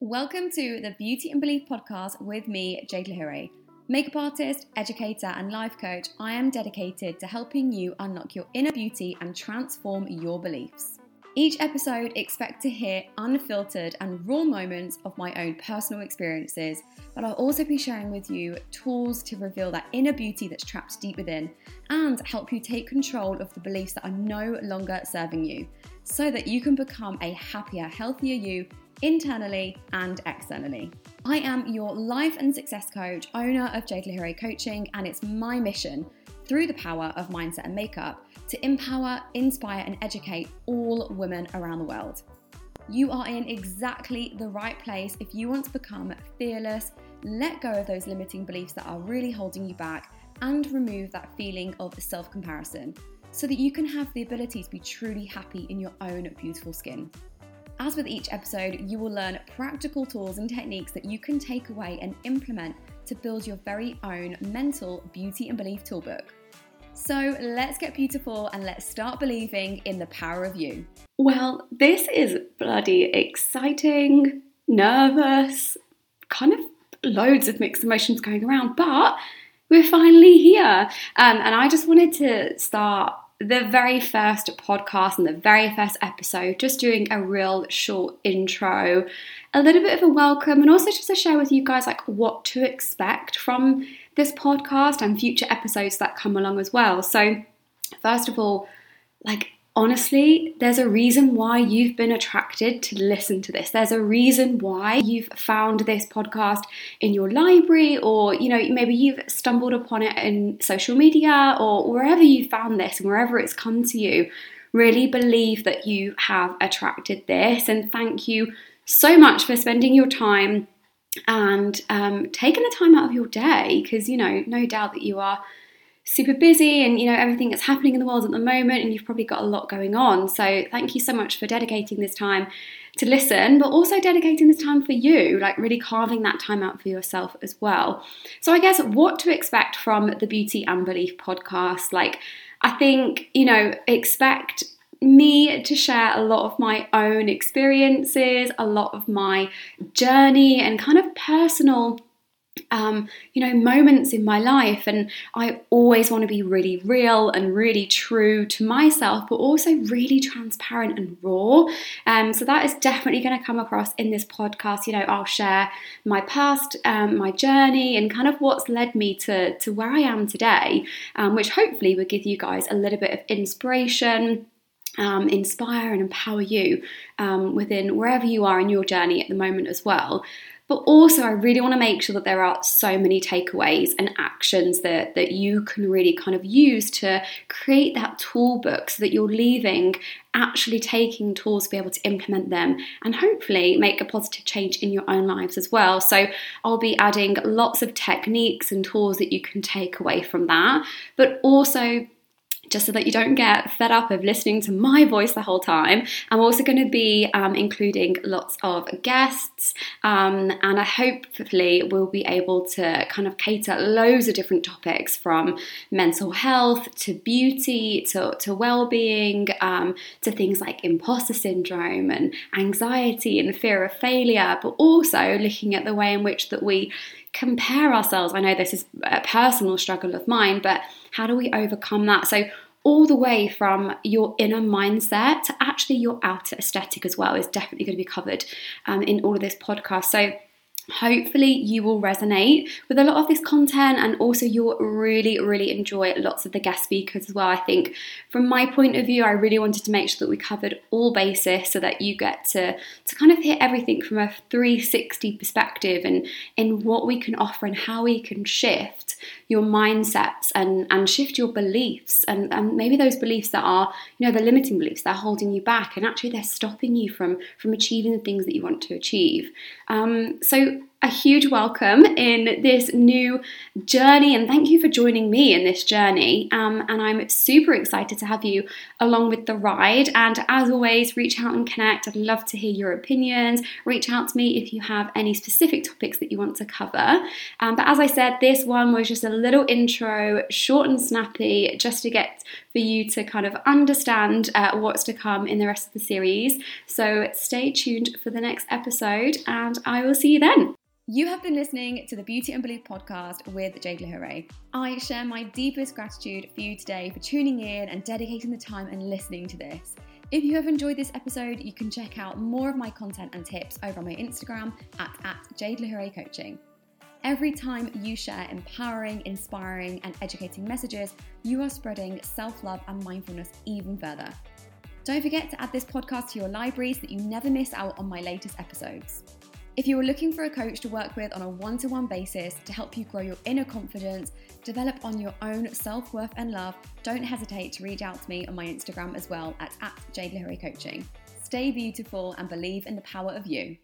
Welcome to the Beauty and Belief podcast with me, Jade Lehuray. Makeup artist, educator, and life coach, I am dedicated to helping you unlock your inner beauty and transform your beliefs. Each episode, expect to hear unfiltered and raw moments of my own personal experiences, but I'll also be sharing with you tools to reveal that inner beauty that's trapped deep within and help you take control of the beliefs that are no longer serving you so that you can become a happier, healthier you internally and externally. I am your life and success coach, owner of Jade Lehuray Coaching, and it's my mission through the power of mindset and makeup to empower, inspire, and educate all women around the world. You are in exactly the right place if you want to become fearless, let go of those limiting beliefs that are really holding you back, and remove that feeling of self comparison so that you can have the ability to be truly happy in your own beautiful skin. As with each episode, you will learn practical tools and techniques that you can take away and implement to build your very own mental beauty and belief toolbook. So let's get beautiful and let's start believing in the power of you. Well, this is bloody exciting, nervous, kind of loads of mixed emotions going around, but we're finally here. Um, and I just wanted to start the very first podcast and the very first episode, just doing a real short intro, a little bit of a welcome, and also just to share with you guys like what to expect from this podcast and future episodes that come along as well. So, first of all, like honestly, there's a reason why you've been attracted to listen to this. There's a reason why you've found this podcast in your library, or you know, maybe you've stumbled upon it in social media or wherever you found this and wherever it's come to you. Really believe that you have attracted this, and thank you so much for spending your time and um, taking the time out of your day because you know, no doubt that you are super busy and you know everything that's happening in the world at the moment and you've probably got a lot going on. So thank you so much for dedicating this time to listen but also dedicating this time for you like really carving that time out for yourself as well. So i guess what to expect from the beauty and belief podcast? Like i think you know expect me to share a lot of my own experiences a lot of my journey and kind of personal um, you know, moments in my life. And I always want to be really real and really true to myself, but also really transparent and raw. Um, so that is definitely going to come across in this podcast. You know, I'll share my past, um, my journey, and kind of what's led me to, to where I am today, um, which hopefully will give you guys a little bit of inspiration. Um, inspire and empower you um, within wherever you are in your journey at the moment as well. But also, I really want to make sure that there are so many takeaways and actions that, that you can really kind of use to create that tool book so that you're leaving actually taking tools to be able to implement them and hopefully make a positive change in your own lives as well. So, I'll be adding lots of techniques and tools that you can take away from that, but also just so that you don't get fed up of listening to my voice the whole time. I'm also going to be um, including lots of guests, um, and I hopefully will be able to kind of cater loads of different topics from mental health to beauty to, to well-being um, to things like imposter syndrome and anxiety and fear of failure, but also looking at the way in which that we compare ourselves. I know this is a personal struggle of mine, but how do we overcome that? So, all the way from your inner mindset to actually your outer aesthetic as well is definitely going to be covered um, in all of this podcast. So, Hopefully, you will resonate with a lot of this content and also you'll really, really enjoy lots of the guest speakers as well. I think, from my point of view, I really wanted to make sure that we covered all bases so that you get to, to kind of hear everything from a 360 perspective and in what we can offer and how we can shift your mindsets and, and shift your beliefs and, and maybe those beliefs that are, you know, the limiting beliefs that are holding you back and actually they're stopping you from, from achieving the things that you want to achieve. Um, so Tschüssi. A huge welcome in this new journey and thank you for joining me in this journey. Um, and I'm super excited to have you along with the ride. And as always, reach out and connect. I'd love to hear your opinions. Reach out to me if you have any specific topics that you want to cover. Um, but as I said, this one was just a little intro, short and snappy, just to get for you to kind of understand uh, what's to come in the rest of the series. So stay tuned for the next episode, and I will see you then. You have been listening to the Beauty and Belief podcast with Jade Lehuray. I share my deepest gratitude for you today for tuning in and dedicating the time and listening to this. If you have enjoyed this episode, you can check out more of my content and tips over on my Instagram at, at Jade Lehuray Coaching. Every time you share empowering, inspiring, and educating messages, you are spreading self love and mindfulness even further. Don't forget to add this podcast to your library so that you never miss out on my latest episodes. If you are looking for a coach to work with on a one to one basis to help you grow your inner confidence, develop on your own self worth and love, don't hesitate to reach out to me on my Instagram as well at, at. Stay beautiful and believe in the power of you.